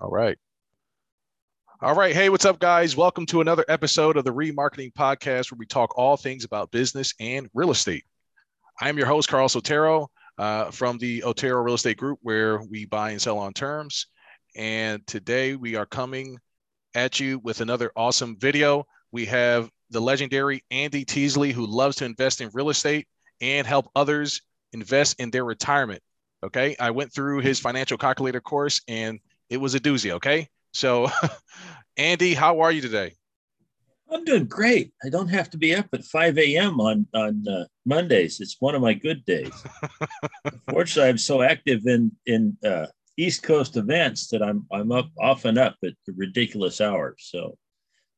All right. All right. Hey, what's up, guys? Welcome to another episode of the Remarketing Podcast where we talk all things about business and real estate. I am your host, Carl Otero, uh, from the Otero Real Estate Group, where we buy and sell on terms. And today we are coming at you with another awesome video. We have the legendary Andy Teasley, who loves to invest in real estate and help others invest in their retirement. Okay. I went through his financial calculator course and it was a doozy. Okay. So, Andy, how are you today? I'm doing great. I don't have to be up at 5 a.m. on on uh, Mondays. It's one of my good days. Fortunately, I'm so active in in uh, East Coast events that I'm I'm up often up at ridiculous hours. So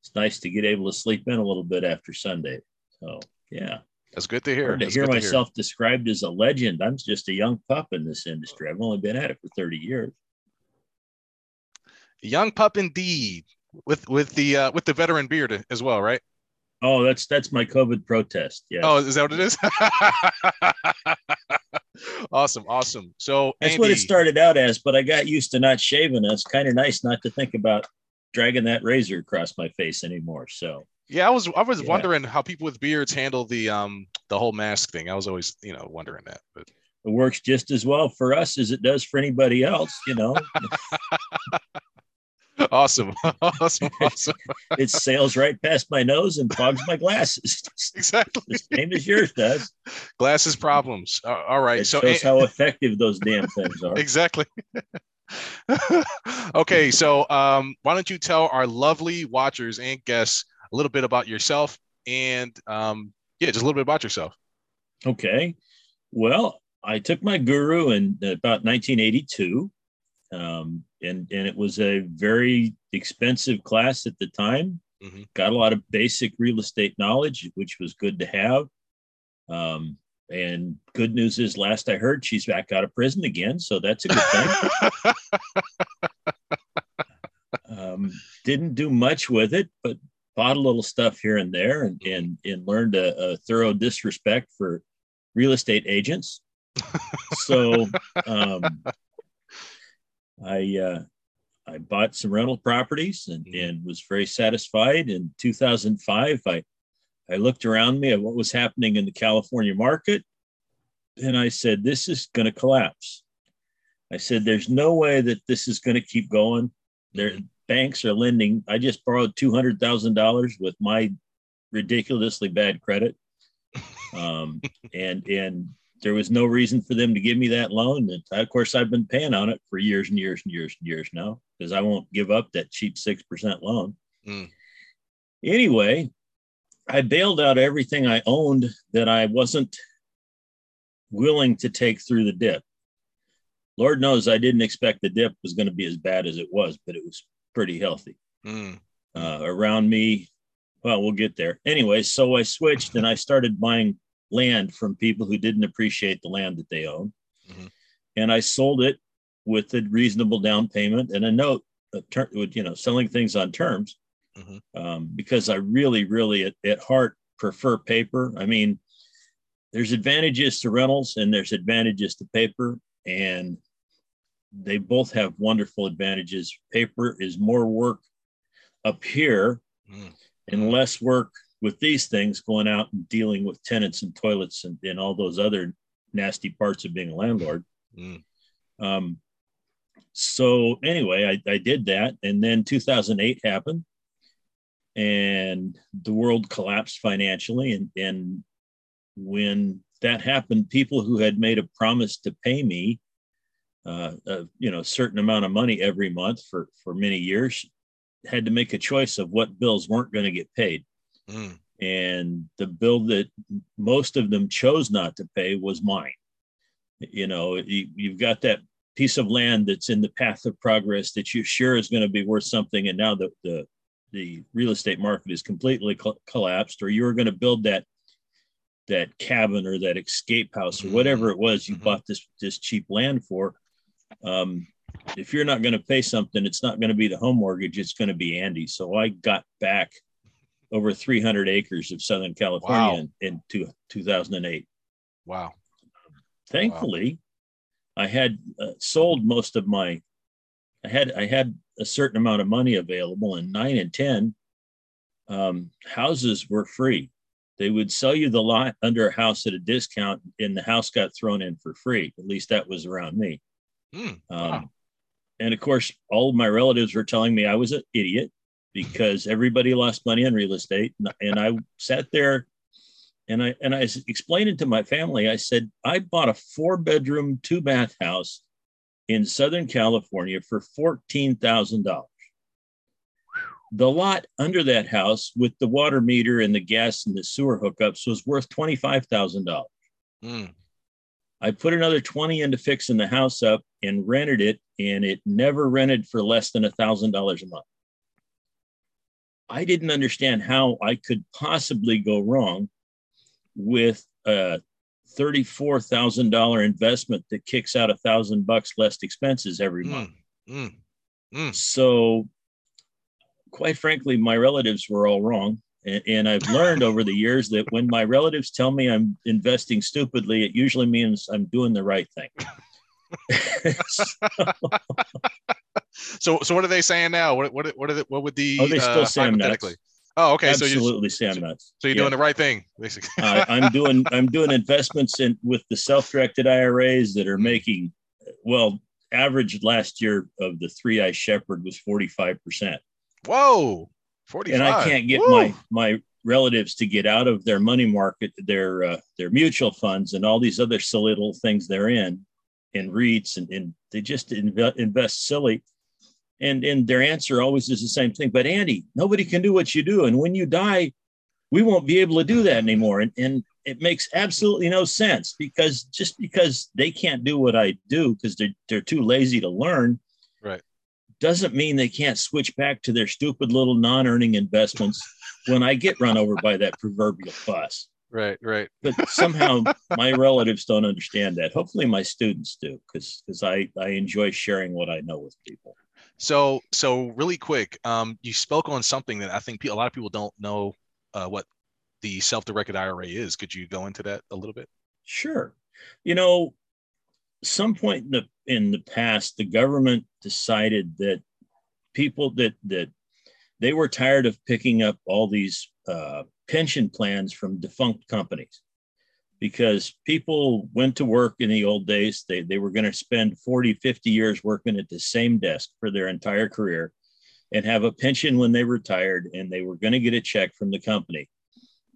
it's nice to get able to sleep in a little bit after Sunday. So yeah, that's good to hear. to hear myself hear. described as a legend. I'm just a young pup in this industry. I've only been at it for 30 years. Young pup indeed with with the uh, with the veteran beard as well, right? Oh, that's that's my COVID protest. Yeah. Oh, is that what it is? awesome, awesome. So that's Andy, what it started out as, but I got used to not shaving. It's kind of nice not to think about dragging that razor across my face anymore. So yeah, I was I was yeah. wondering how people with beards handle the um the whole mask thing. I was always you know wondering that, but it works just as well for us as it does for anybody else. You know. awesome. awesome. Awesome. it sails right past my nose and fogs my glasses. exactly. The same as yours does. Glasses problems. Uh, all right. It so shows how effective those damn things are. Exactly. okay. So um, why don't you tell our lovely watchers and guests a little bit about yourself and um, yeah, just a little bit about yourself. Okay. Well, I took my guru in about 1982. Um, and and it was a very expensive class at the time. Mm-hmm. Got a lot of basic real estate knowledge, which was good to have. Um, and good news is, last I heard, she's back out of prison again, so that's a good thing. um, didn't do much with it, but bought a little stuff here and there, and and, and learned a, a thorough disrespect for real estate agents. so um, I uh, I bought some rental properties and, mm-hmm. and was very satisfied. In 2005, I I looked around me at what was happening in the California market, and I said, "This is going to collapse." I said, "There's no way that this is going to keep going. Their mm-hmm. banks are lending. I just borrowed two hundred thousand dollars with my ridiculously bad credit, um, and and there was no reason for them to give me that loan. And of course, I've been paying on it for years and years and years and years now because I won't give up that cheap 6% loan. Mm. Anyway, I bailed out everything I owned that I wasn't willing to take through the dip. Lord knows I didn't expect the dip was going to be as bad as it was, but it was pretty healthy. Mm. Uh, around me, well, we'll get there. Anyway, so I switched and I started buying land from people who didn't appreciate the land that they own. Mm-hmm. And I sold it with a reasonable down payment and a note, a ter- you know, selling things on terms mm-hmm. um, because I really, really at, at heart prefer paper. I mean, there's advantages to rentals and there's advantages to paper, and they both have wonderful advantages. Paper is more work up here mm. and less work with these things going out and dealing with tenants and toilets and, and all those other nasty parts of being a landlord. Mm. Um, so anyway, I, I did that. And then 2008 happened and the world collapsed financially. And, and when that happened, people who had made a promise to pay me, uh, a, you know, a certain amount of money every month for, for many years had to make a choice of what bills weren't going to get paid. Mm. And the bill that most of them chose not to pay was mine. You know, you, you've got that piece of land that's in the path of progress that you're sure is going to be worth something. And now the, the, the real estate market is completely co- collapsed, or you were going to build that that cabin or that escape house or whatever it was you mm-hmm. bought this this cheap land for. Um, if you're not going to pay something, it's not going to be the home mortgage. It's going to be Andy. So I got back over 300 acres of Southern California wow. in, in two, 2008. Wow. Thankfully, wow. I had uh, sold most of my, I had, I had a certain amount of money available, and nine and 10, um, houses were free. They would sell you the lot under a house at a discount, and the house got thrown in for free. At least that was around me. Mm, wow. um, and of course, all of my relatives were telling me I was an idiot because everybody lost money on real estate. And I sat there and I and I explained it to my family. I said, I bought a four bedroom, two bath house in Southern California for $14,000. The lot under that house with the water meter and the gas and the sewer hookups was worth $25,000. Mm. I put another 20 into fixing the house up and rented it, and it never rented for less than $1,000 a month. I didn't understand how I could possibly go wrong with a $34,000 investment that kicks out a thousand bucks less expenses every mm, month. Mm, mm. So, quite frankly, my relatives were all wrong. And, and I've learned over the years that when my relatives tell me I'm investing stupidly, it usually means I'm doing the right thing. so, so, so what are they saying now? What what what, are they, what would the oh they still uh, nuts. Oh, okay. Absolutely, so you're, nuts. So you're yeah. doing the right thing, basically. uh, I'm doing I'm doing investments in with the self-directed IRAs that are making well average last year of the three I shepherd was 45 percent. Whoa, 45. And I can't get Woo. my my relatives to get out of their money market, their uh, their mutual funds, and all these other silly little things they're in, in REITs, and, and they just inv- invest silly and and their answer always is the same thing. But andy nobody can do what you do. And when you die we won't be able to do that anymore. And, and it makes absolutely no sense because just because they can't do what i do because they're, they're too lazy to learn right. doesn't mean they can't switch back to their stupid little non-earning investments when i get run over by that proverbial bus. Right right. But somehow my relatives don't understand that. Hopefully my students do because because i i enjoy sharing what i know with people so, so really quick, um, you spoke on something that I think a lot of people don't know uh, what the self-directed IRA is. Could you go into that a little bit? Sure. You know, some point in the in the past, the government decided that people that that they were tired of picking up all these uh, pension plans from defunct companies because people went to work in the old days. They, they were going to spend 40, 50 years working at the same desk for their entire career and have a pension when they retired, and they were going to get a check from the company.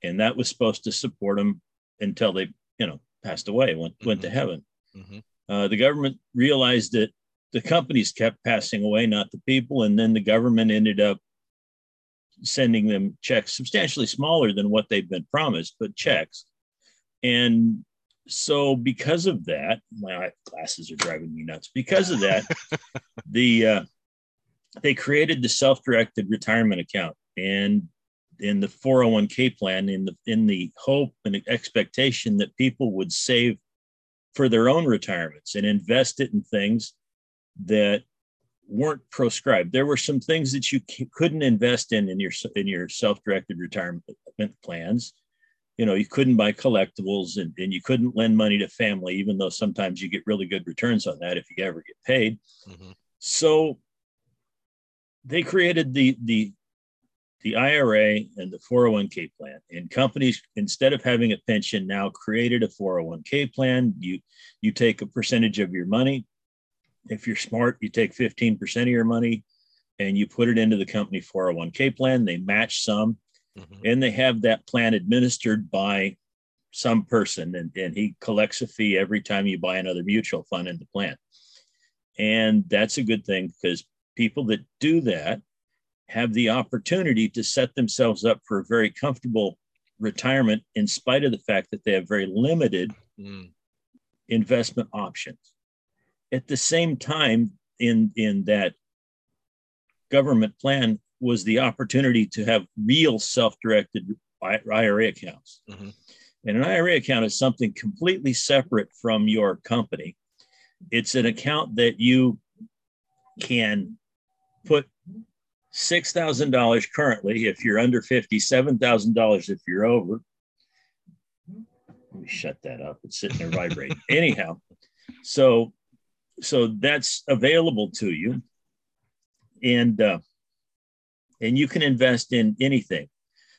And that was supposed to support them until they, you know, passed away, went, mm-hmm. went to mm-hmm. heaven. Mm-hmm. Uh, the government realized that the companies kept passing away, not the people. And then the government ended up sending them checks substantially smaller than what they'd been promised, but checks and so because of that, my glasses are driving me nuts. Because of that, the uh, they created the self-directed retirement account and in the 401k plan in the in the hope and expectation that people would save for their own retirements and invest it in things that weren't proscribed. There were some things that you couldn't invest in in your in your self-directed retirement plans you know you couldn't buy collectibles and, and you couldn't lend money to family even though sometimes you get really good returns on that if you ever get paid. Mm-hmm. so they created the the the IRA and the 401k plan. And companies instead of having a pension now created a 401k plan. You you take a percentage of your money. If you're smart you take 15% of your money and you put it into the company 401k plan. They match some mm-hmm. and they have that plan administered by some person and, and he collects a fee every time you buy another mutual fund in the plan and that's a good thing because people that do that have the opportunity to set themselves up for a very comfortable retirement in spite of the fact that they have very limited mm. investment options at the same time in in that government plan was the opportunity to have real self-directed IRA accounts. Mm-hmm. And an IRA account is something completely separate from your company. It's an account that you can put $6,000 currently if you're under 50, $7,000 if you're over. Let me shut that up. It's sitting there vibrating. Anyhow, so so that's available to you and uh, and you can invest in anything.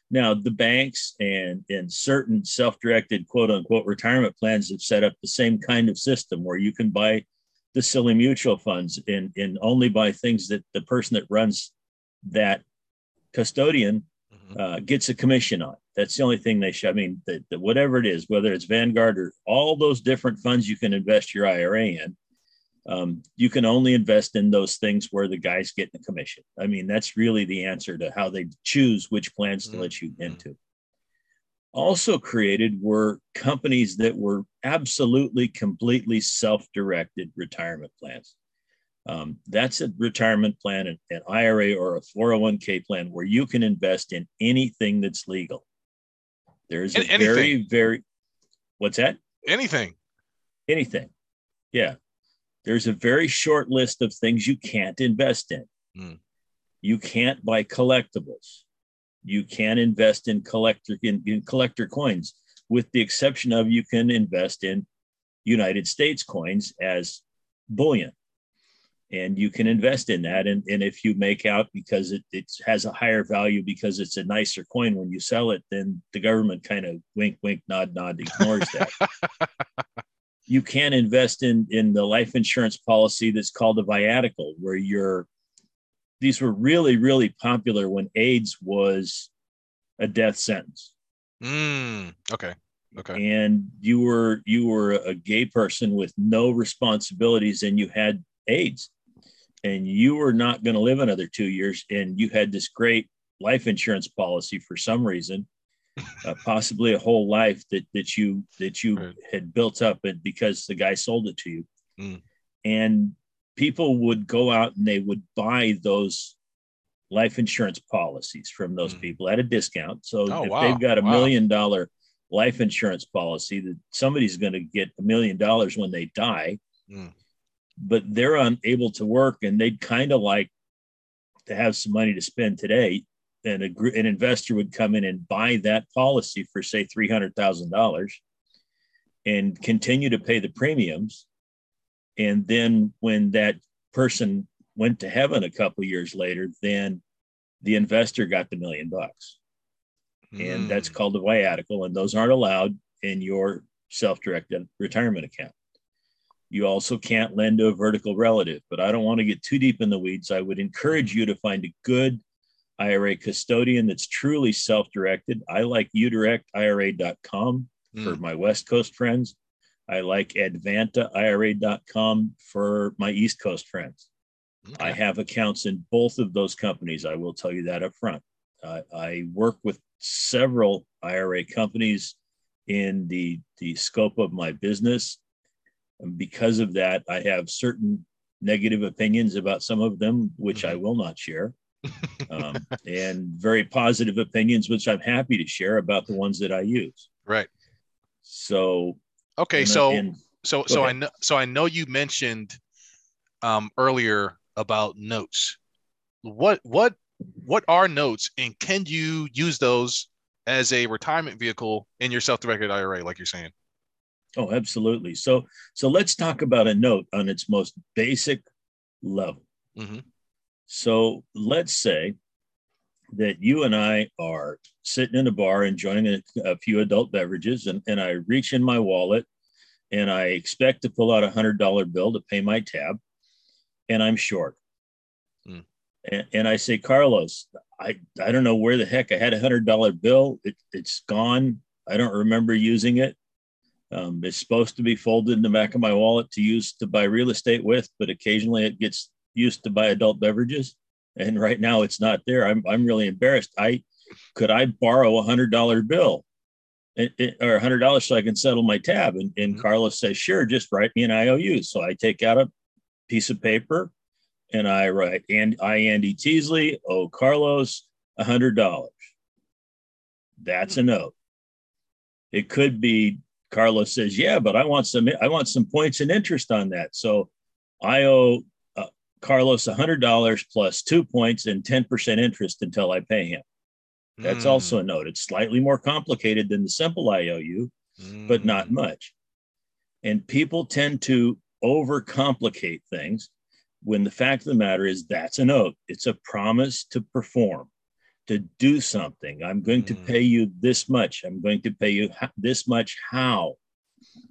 Now, the banks and and certain self-directed quote unquote retirement plans have set up the same kind of system where you can buy the silly mutual funds and and only buy things that the person that runs that custodian mm-hmm. uh, gets a commission on. That's the only thing they should. I mean, the, the, whatever it is, whether it's Vanguard or all those different funds you can invest your IRA in, um, you can only invest in those things where the guy's getting a commission. I mean, that's really the answer to how they choose which plans to mm-hmm. let you into. Also created were companies that were absolutely, completely self-directed retirement plans. Um, that's a retirement plan, an, an IRA or a 401k plan where you can invest in anything that's legal. There's a anything. very, very, what's that? Anything. Anything. Yeah. There's a very short list of things you can't invest in. Mm. You can't buy collectibles. You can't invest in collector in, in collector coins, with the exception of you can invest in United States coins as bullion and you can invest in that. And, and if you make out because it, it has a higher value because it's a nicer coin when you sell it, then the government kind of wink, wink, nod, nod ignores that. you can invest in in the life insurance policy that's called a viatical, where you're these were really, really popular when AIDS was a death sentence. Mm, okay. Okay. And you were you were a gay person with no responsibilities and you had AIDS and you were not going to live another two years and you had this great life insurance policy for some reason uh, possibly a whole life that that you that you right. had built up and because the guy sold it to you mm. and people would go out and they would buy those life insurance policies from those mm. people at a discount so oh, if wow. they've got a wow. million dollar life insurance policy that somebody's going to get a million dollars when they die mm but they're unable to work and they'd kind of like to have some money to spend today and a, an investor would come in and buy that policy for say $300000 and continue to pay the premiums and then when that person went to heaven a couple years later then the investor got the million bucks mm. and that's hmm. called a viatical and those aren't allowed in your self-directed retirement account you also can't lend to a vertical relative, but I don't want to get too deep in the weeds. I would encourage you to find a good IRA custodian that's truly self directed. I like udirectira.com mm. for my West Coast friends. I like advantaira.com for my East Coast friends. Okay. I have accounts in both of those companies. I will tell you that up front. Uh, I work with several IRA companies in the, the scope of my business. And because of that, I have certain negative opinions about some of them, which I mm-hmm. will not share, um, and very positive opinions, which I'm happy to share about the ones that I use. Right. So. Okay. So. And, so. So ahead. I know. So I know you mentioned um, earlier about notes. What what what are notes, and can you use those as a retirement vehicle in your self-directed IRA, like you're saying? Oh, absolutely. So, so let's talk about a note on its most basic level. Mm-hmm. So, let's say that you and I are sitting in a bar enjoying a, a, few adult beverages, and, and I reach in my wallet and I expect to pull out a hundred dollar bill to pay my tab, and I'm short. Mm. And, and, I say, Carlos, I, I don't know where the heck I had a hundred dollar bill. It, it's gone. I don't remember using it. Um, it's supposed to be folded in the back of my wallet to use to buy real estate with, but occasionally it gets used to buy adult beverages. And right now it's not there. I'm, I'm really embarrassed. I could I borrow a hundred dollar bill it, it, or a hundred dollars so I can settle my tab. And, and mm-hmm. Carlos says, sure, just write me an IOU. So I take out a piece of paper and I write, and I, Andy Teasley, owe Carlos a hundred dollars. That's a hmm. note. It could be Carlos says, "Yeah, but I want some. I want some points and interest on that." So I owe Carlos a hundred dollars plus two points and ten percent interest until I pay him. That's mm. also a note. It's slightly more complicated than the simple IOU, mm. but not hmm. much. And people tend to overcomplicate things. when the fact of the matter is that's an oath. It's a promise to perform, to do something. I'm going mm. to pay you this much. I'm going to pay you this much. How?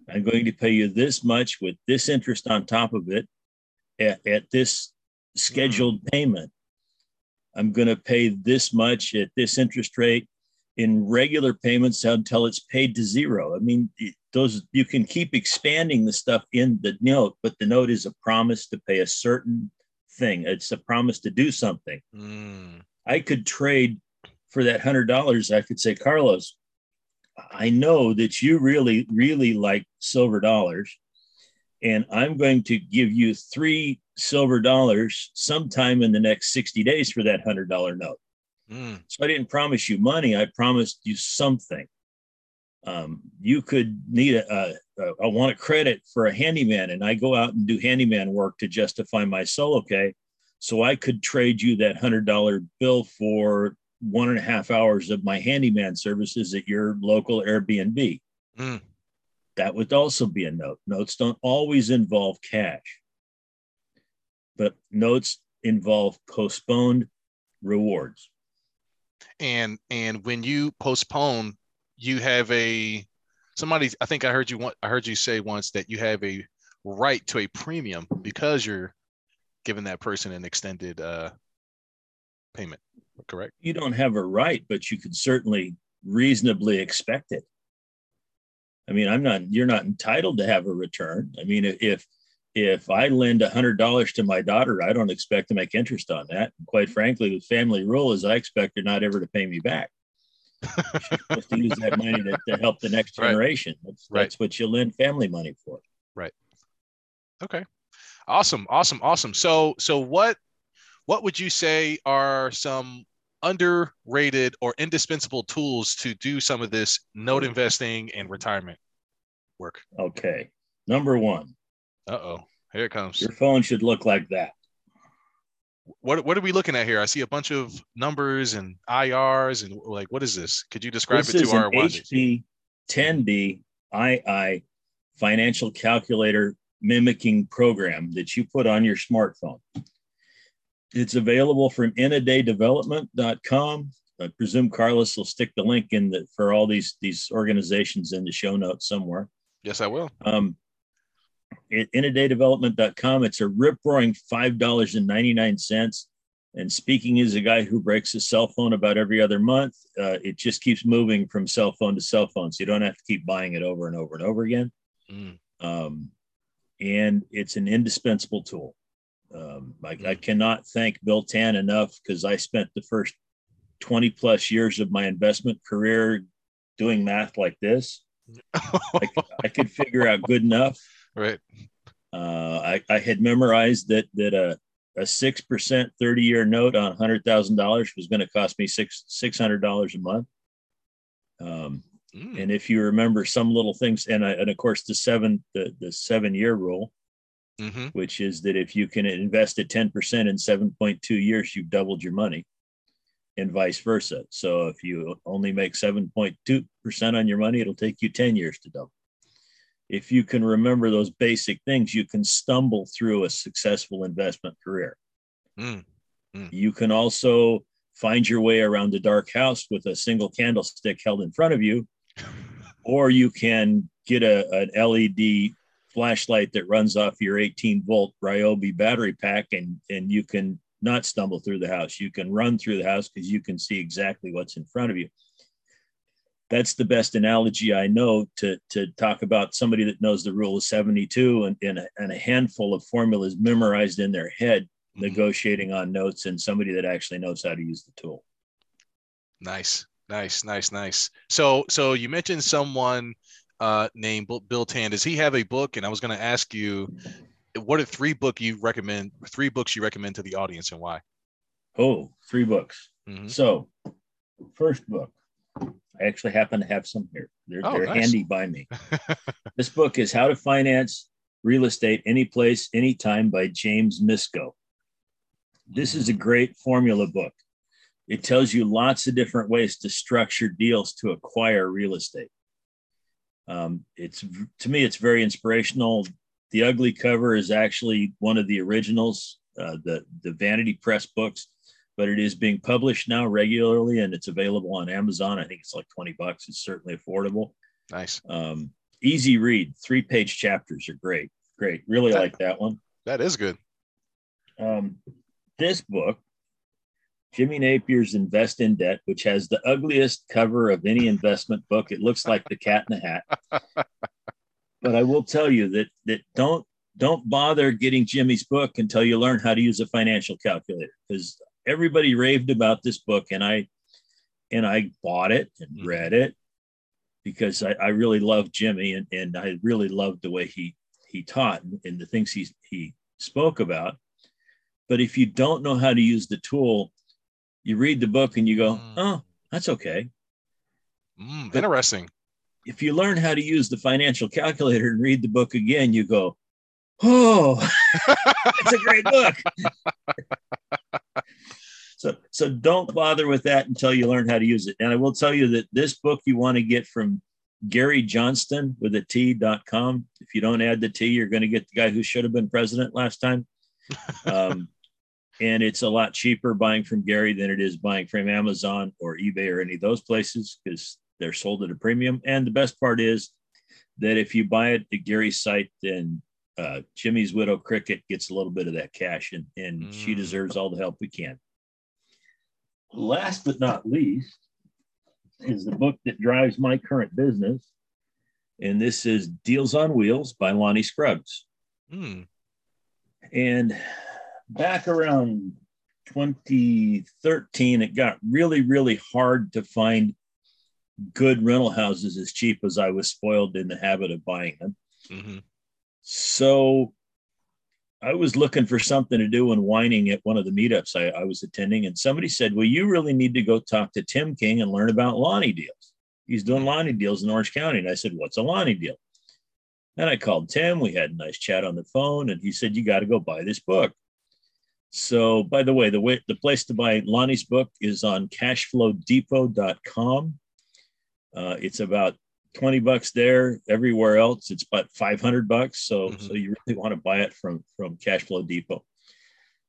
I'm going to pay you this much with this interest on top of it at, at this scheduled mm. payment. I'm going to pay this much at this interest rate in regular payments until it's paid to zero. I mean, those you can keep expanding the stuff in the note, but the note is a promise to pay a certain thing. It's a promise to do something. Mm. I could trade for that hundred dollars. I could say, Carlos, I know that you really, really like silver dollars, and I'm going to give you three silver dollars sometime in the next 60 days for that hundred dollar note. Mm. So I didn't promise you money. I promised you something. Um, you could need a, a, a, I want a credit for a handyman, and I go out and do handyman work to justify my solo pay. So I could trade you that hundred dollar bill for one and a half hours of my handyman services at your local Airbnb. Mm. That would also be a note. Notes don't always involve cash, but notes involve postponed rewards. And and when you postpone you have a somebody i think i heard you want i heard you say once that you have a right to a premium because you're giving that person an extended uh payment correct you don't have a right but you could certainly reasonably expect it i mean i'm not you're not entitled to have a return i mean if if i lend a hundred dollars to my daughter i don't expect to make interest on that quite frankly the family rule is i expect her not ever to pay me back supposed to use that money to, to help the next generation. Right. That's, right. that's what you lend family money for. Right. Okay. Awesome. Awesome. Awesome. So, so what, what would you say are some underrated or indispensable tools to do some of this note investing and retirement work? Okay. Number one. Uh oh. Here it comes. Your phone should look like that what what are we looking at here? I see a bunch of numbers and IRs and like what is this? Could you describe this it to our HP 10B II financial calculator mimicking program that you put on your smartphone. It's available from inadaydevelopment.com. I presume Carlos will stick the link in the, for all these these organizations in the show notes somewhere. Yes, I will. Um, inadaydevelopment.com. It's a rip roaring $5.99. And speaking as a guy who breaks his cell phone about every other month, uh, it just keeps moving from cell phone to cell phone. So you don't have to keep buying it over and over and over again. Mm. Um, and it's an indispensable tool. Um, I, mm. I, cannot thank Bill Tan enough because I spent the first 20 plus years of my investment career doing math like this. I, I could figure out good enough Right. Uh, I, I had memorized that that a a six percent thirty year note on hundred thousand dollars was going to cost me six six hundred dollars a month. Um, mm. And if you remember some little things, and I, and of course the seven the the seven year rule, mm-hmm. which is that if you can invest at ten percent in seven point two years, you've doubled your money, and vice versa. So if you only make seven point two percent on your money, it'll take you ten years to double if you can remember those basic things, you can stumble through a successful investment career. Mm. Mm. You can also find your way around the dark house with a single candlestick held in front of you, or you can get a, an LED flashlight that runs off your 18 volt Ryobi battery pack, and, and you can not stumble through the house. You can run through the house because you can see exactly what's in front of you that's the best analogy I know to, to talk about somebody that knows the rule of 72 and, and, a, and a handful of formulas memorized in their head, mm-hmm. negotiating on notes, and somebody that actually knows how to use the tool. Nice, nice, nice, nice. So, so you mentioned someone uh, named Bill Tan. Does he have a book? And I was going to ask you, what are three book you recommend? Three books you recommend to the audience, and why? Oh, three books. Mm-hmm. So, first book, I actually happen to have some here. They're, oh, they're nice. handy by me. this book is How to Finance Real Estate Any Place, Anytime by James Misko. This is a great formula book. It tells you lots of different ways to structure deals to acquire real estate. Um, it's to me, it's very inspirational. The ugly cover is actually one of the originals, uh, the the Vanity Press books, but it is being published now regularly and it's available on Amazon. I think it's like twenty bucks. It's certainly affordable. Nice. Um, easy read. Three page chapters are great. Great. Really that, like that one. That is good. Um, this book, Jimmy Napier's Invest in Debt, which has the ugliest cover of any investment book. It looks like the cat in the hat. but I will tell you that that don't don't bother getting Jimmy's book until you learn how to use a financial calculator because everybody raved about this book and I and I bought it and mm-hmm. read it because I, I really love Jimmy and, and I really loved the way he he taught and, and the things he he spoke about. But if you don't know how to use the tool, you read the book and you go, mm. "Oh, that's okay." Mm, interesting if you learn how to use the financial calculator and read the book again, you go, oh, it's a great book. so, so don't bother with that until you learn how to use it. And I will tell you that this book you want to get from Gary Johnston with a T.com. If you don't add the T, you're going to get the guy who should have been president last time. Um, and it's a lot cheaper buying from Gary than it is buying from Amazon or eBay or any of those places because they're sold at a premium. And the best part is that if you buy it at Gary's site, then uh, Jimmy's widow Cricket gets a little bit of that cash, and, and mm. she deserves all the help we can. Last but not least is the book that drives my current business. And this is Deals on Wheels by Lonnie Scruggs. Mm. And back around 2013, it got really, really hard to find good rental houses as cheap as I was spoiled in the habit of buying them. Mm-hmm. So I was looking for something to do and whining at one of the meetups I, I, was attending, and somebody said, Well, you really need to go talk to Tim King and learn about Lonnie deals. He's doing mm-hmm. Lonnie deals in Orange County. And I said, What's a Lonnie deal? And I called Tim. We had a nice chat on the phone, and he said, You got to go buy this book. So, by the way, the way the place to buy Lonnie's book is on cashflowdepot.com. Uh, it's about 20 bucks there. Everywhere else, it's about 500 bucks. So, mm-hmm. so you really want to buy it from, from Cashflow Depot.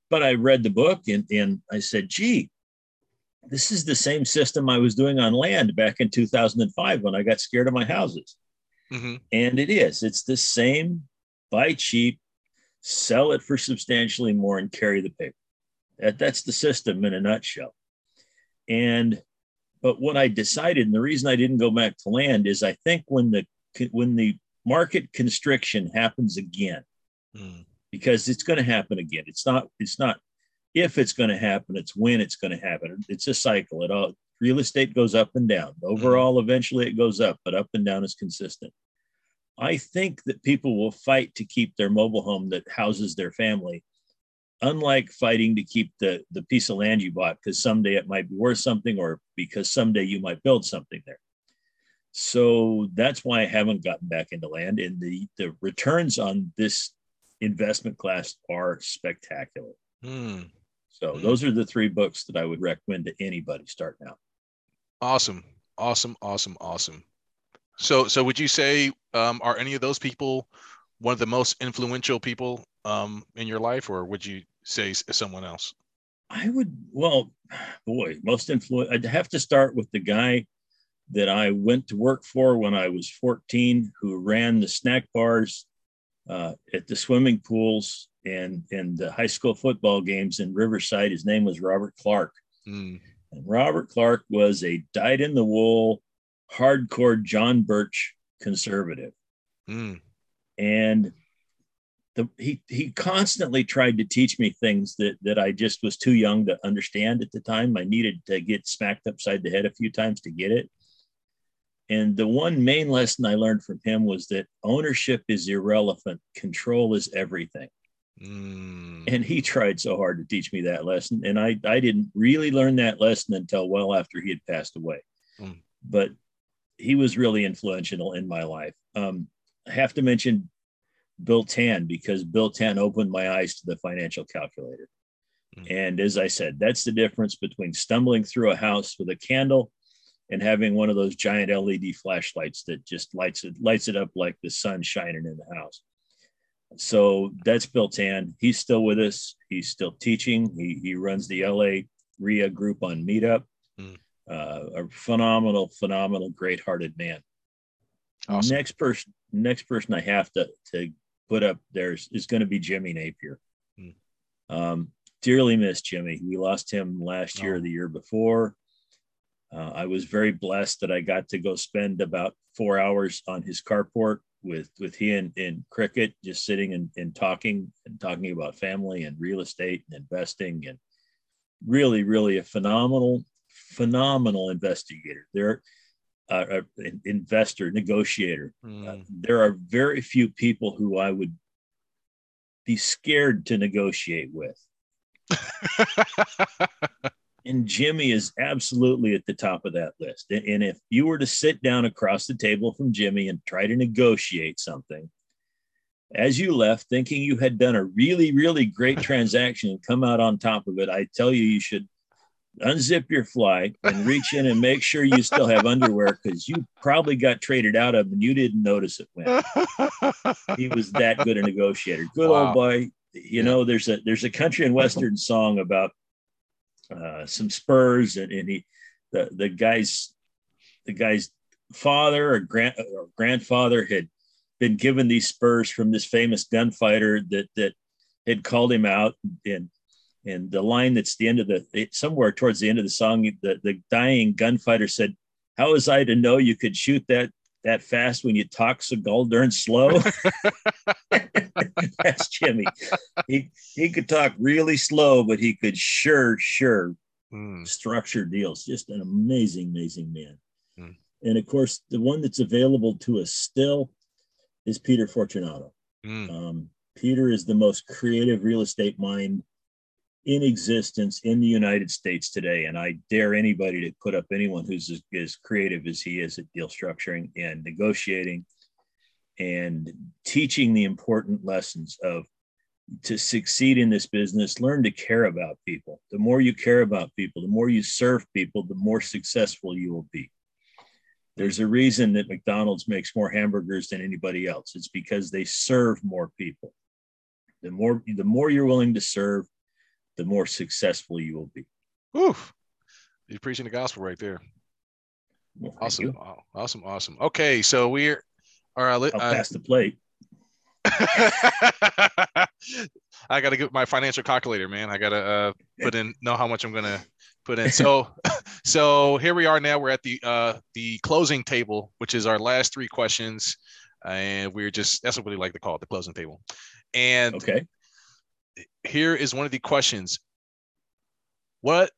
But I read the book and, and I said, gee, this is the same system I was doing on land back in 2005 when I got scared of my houses. Mm-hmm. And it is, it's the same buy cheap, sell it for substantially more, and carry the paper. That, that's the system in a nutshell. And but what I decided, and the reason I didn't go back to land is I think when the when the market constriction happens again, mm. because it's going to happen again. It's not it's not if it's going to happen, it's when it's going to happen. It's a cycle. It all real estate goes up and down. Overall, mm. eventually it goes up, but up and down is consistent. I think that people will fight to keep their mobile home that houses their family unlike fighting to keep the the piece of land you bought because someday it might be worth something or because someday you might build something there. So that's why i haven't gotten back into land and the the returns on this investment class are spectacular. Hmm. so hmm. those are the three books that i would recommend to anybody starting out. Awesome. Awesome. Awesome. Awesome. So so would you say um, are any of those people one of the most influential people um, in your life, or would you say someone else? I would. Well, boy, most influential. I'd have to start with the guy that I went to work for when I was 14, who ran the snack bars uh, at the swimming pools and and the high school football games in Riverside. His name was Robert Clark. Mm. And Robert Clark was a dyed in the wool, hardcore John Birch conservative. Mm. And the, he he constantly tried to teach me things that that I just was too young to understand at the time. I needed to get smacked upside the head a few times to get it. And the one main lesson I learned from him was that ownership is irrelevant, control is everything. Mm. And he tried so hard to teach me that lesson. And I, I didn't really learn that lesson until well after he had passed away. Mm. But he was really influential in my life. Um, I have to mention Bill Tan because Bill Tan opened my eyes to the financial calculator. Mm-hmm. And as I said, that's the difference between stumbling through a house with a candle and having one of those giant LED flashlights that just lights it lights it up like the sun shining in the house. So that's Bill Tan. He's still with us. He's still teaching. He, he runs the LA RIA group on Meetup. Mm. Uh, a phenomenal, phenomenal, great-hearted man. Awesome. Next person, next person I have to to put up there is, going to be Jimmy Napier. Mm. Um, dearly miss Jimmy. We lost him last year, oh. or the year before. Uh, I was very blessed that I got to go spend about four hours on his carport with with he and, and cricket, just sitting and, and talking and talking about family and real estate and investing and really, really a phenomenal, phenomenal investigator. There, uh, investor, negotiator. Mm. Uh, there are very few people who I would be scared to negotiate with. and Jimmy is absolutely at the top of that list. And if you were to sit down across the table from Jimmy and try to negotiate something, as you left thinking you had done a really, really great transaction and come out on top of it, I tell you, you should unzip your fly and reach in and make sure you still have underwear because you probably got traded out of and you didn't notice it when he was that good a negotiator. Good wow. old boy. You know, there's a there's a country and western song about uh, some spurs and, and he the the guy's the guy's father or, grand, or grandfather had been given these spurs from this famous gunfighter that that had called him out and and the line that's the end of the somewhere towards the end of the song the, the dying gunfighter said how was i to know you could shoot that that fast when you talk so gall darn slow that's jimmy he he could talk really slow but he could sure sure mm. structure deals just an amazing amazing man mm. and of course the one that's available to us still is peter fortunato mm. um, peter is the most creative real estate mind in existence in the United States today. And I dare anybody to put up anyone who's as, as creative as he is at deal structuring and negotiating and teaching the important lessons of to succeed in this business, learn to care about people. The more you care about people, the more you serve people, the more successful you will be. There's a reason that McDonald's makes more hamburgers than anybody else. It's because they serve more people. The more the more you're willing to serve, the more successful you will be. Oof. You're preaching the gospel right there. Well, awesome. Awesome. Awesome. Okay. So we're all right. I'll uh, pass the plate. I got to get my financial calculator, man. I got to uh, put in, know how much I'm going to put in. So, so here we are now. We're at the, uh, the closing table, which is our last three questions. And we're just, that's what we like to call it, the closing table. And okay here is one of the questions. What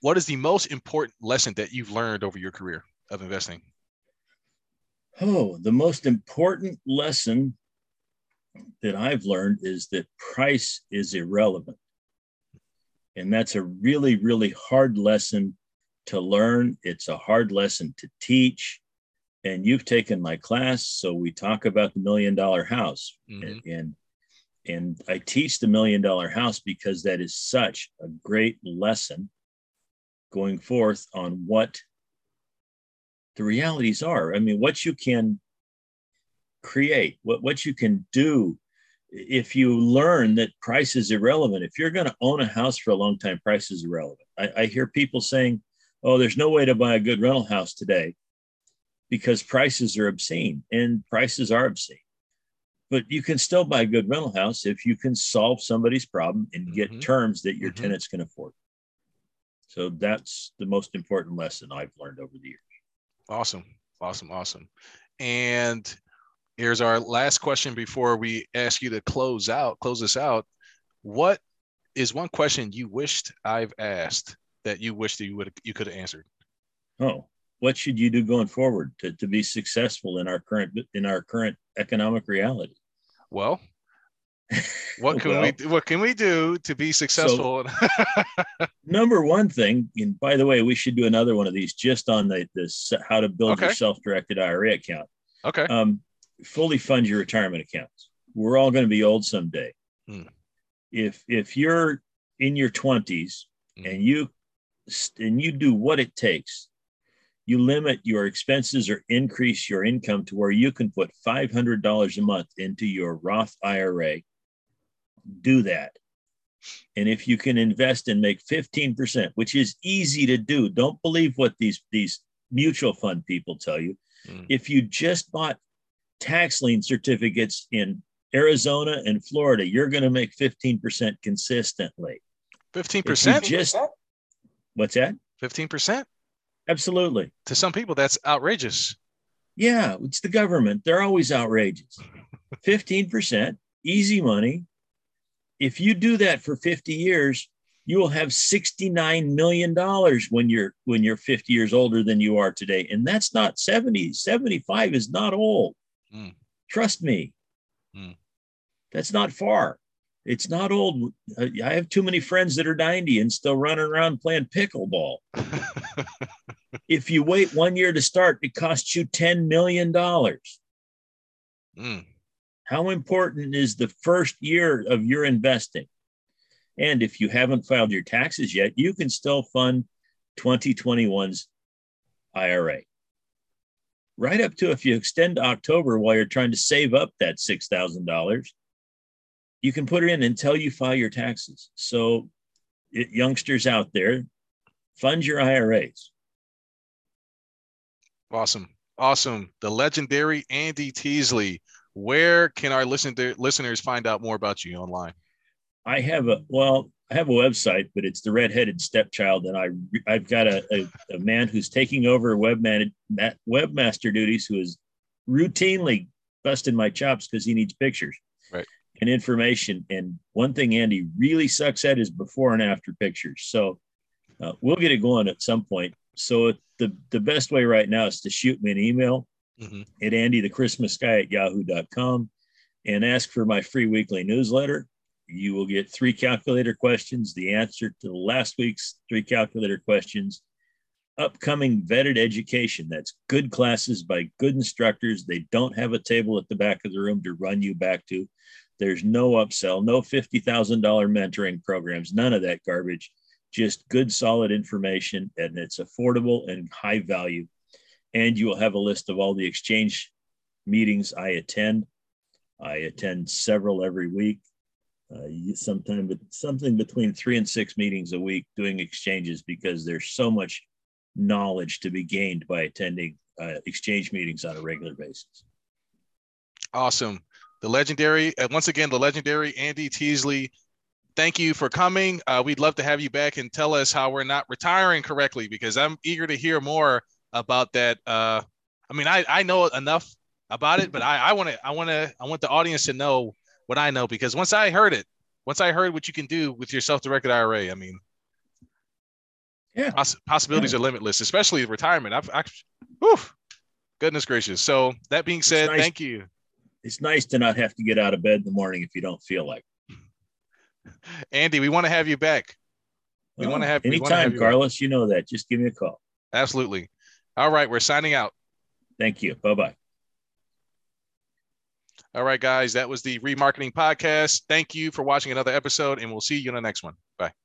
what is the most important lesson that you've learned over your career of investing? Oh, the most important lesson that I've learned is that price is irrelevant. And that's a really, really hard lesson to learn. It's a hard lesson to teach. And you've taken my class, so we talk about the million dollar house. Mm-hmm. And, and and I teach the million dollar house because that is such a great lesson going forth on what the realities are. I mean, what you can create, what, what you can do if you learn that price is irrelevant. If you're going to own a house for a long time, price is irrelevant. I, I hear people saying, oh, there's no way to buy a good rental house today because prices are obscene, and prices are obscene but you can still buy a good rental house if you can solve somebody's problem and get mm-hmm. terms that your mm-hmm. tenants can afford. So that's the most important lesson I've learned over the years. Awesome. Awesome. Awesome. And here's our last question before we ask you to close out, close this out. What is one question you wished I've asked that you wished that you would you could have answered? Oh, what should you do going forward to, to be successful in our current in our current economic reality? Well, what can well, we what can we do to be successful? So, number one thing, and by the way, we should do another one of these just on the this how to build okay. your self-directed IRA account. Okay. Um, fully fund your retirement accounts. We're all going to be old someday. Hmm. If if you're in your 20s hmm. and you and you do what it takes you limit your expenses or increase your income to where you can put $500 a month into your Roth IRA. Do that. And if you can invest and make 15%, which is easy to do, don't believe what these, these mutual fund people tell you. Mm. If you just bought tax lien certificates in Arizona and Florida, you're going to make 15% consistently. 15%? Just what's that? 15%? Absolutely. To some people, that's outrageous. Yeah, it's the government. They're always outrageous. 15%, easy money. If you do that for 50 years, you will have 69 million dollars when you're when you're 50 years older than you are today. And that's not 70, 75 is not old. Mm. Trust me. Mm. That's not far. It's not old. I have too many friends that are 90 and still running around playing pickleball. if you wait one year to start, it costs you $10 million. Mm. How important is the first year of your investing? And if you haven't filed your taxes yet, you can still fund 2021's IRA. Right up to if you extend to October while you're trying to save up that $6,000, you can put it in until you file your taxes. So, it, youngsters out there, fund your IRAs. Awesome. Awesome. The legendary Andy Teasley. Where can our listen listeners find out more about you online? I have a well, I have a website, but it's the redheaded stepchild, and I I've got a, a, a man who's taking over webman webmaster duties who is routinely busting my chops because he needs pictures right. and information. And one thing Andy really sucks at is before and after pictures. So uh, we'll get it going at some point. So the the best way right now is to shoot me an email mm-hmm. at Andy the Christmas guy at yahoo.com and ask for my free weekly newsletter. You will get three calculator questions, the answer to last week's three calculator questions, upcoming vetted education. That's good classes by good instructors. They don't have a table at the back of the room to run you back to. There's no upsell, no $50,000 mentoring programs, none of that garbage. Just good, solid information, and it's affordable and high value. And you will have a list of all the exchange meetings I attend. I attend several every week uh, sometime but something between three and six meetings a week doing exchanges because there's so much knowledge to be gained by attending uh, exchange meetings on a regular basis. Awesome. The legendary, once again, the legendary Andy Teasley. Thank you for coming. Uh, we'd love to have you back and tell us how we're not retiring correctly because I'm eager to hear more about that. Uh, I mean, I, I know enough about it, but I want to I want to I want the audience to know what I know because once I heard it, once I heard what you can do with your self-directed IRA, I mean, yeah, poss- possibilities yeah. are limitless, especially retirement. I've, I, whew, goodness gracious. So that being said, nice, thank you. It's nice to not have to get out of bed in the morning if you don't feel like. Andy, we want to have you back. We want to have anytime, have Carlos. Back. You know that. Just give me a call. Absolutely. All right, we're signing out. Thank you. Bye bye. All right, guys, that was the remarketing podcast. Thank you for watching another episode, and we'll see you in the next one. Bye.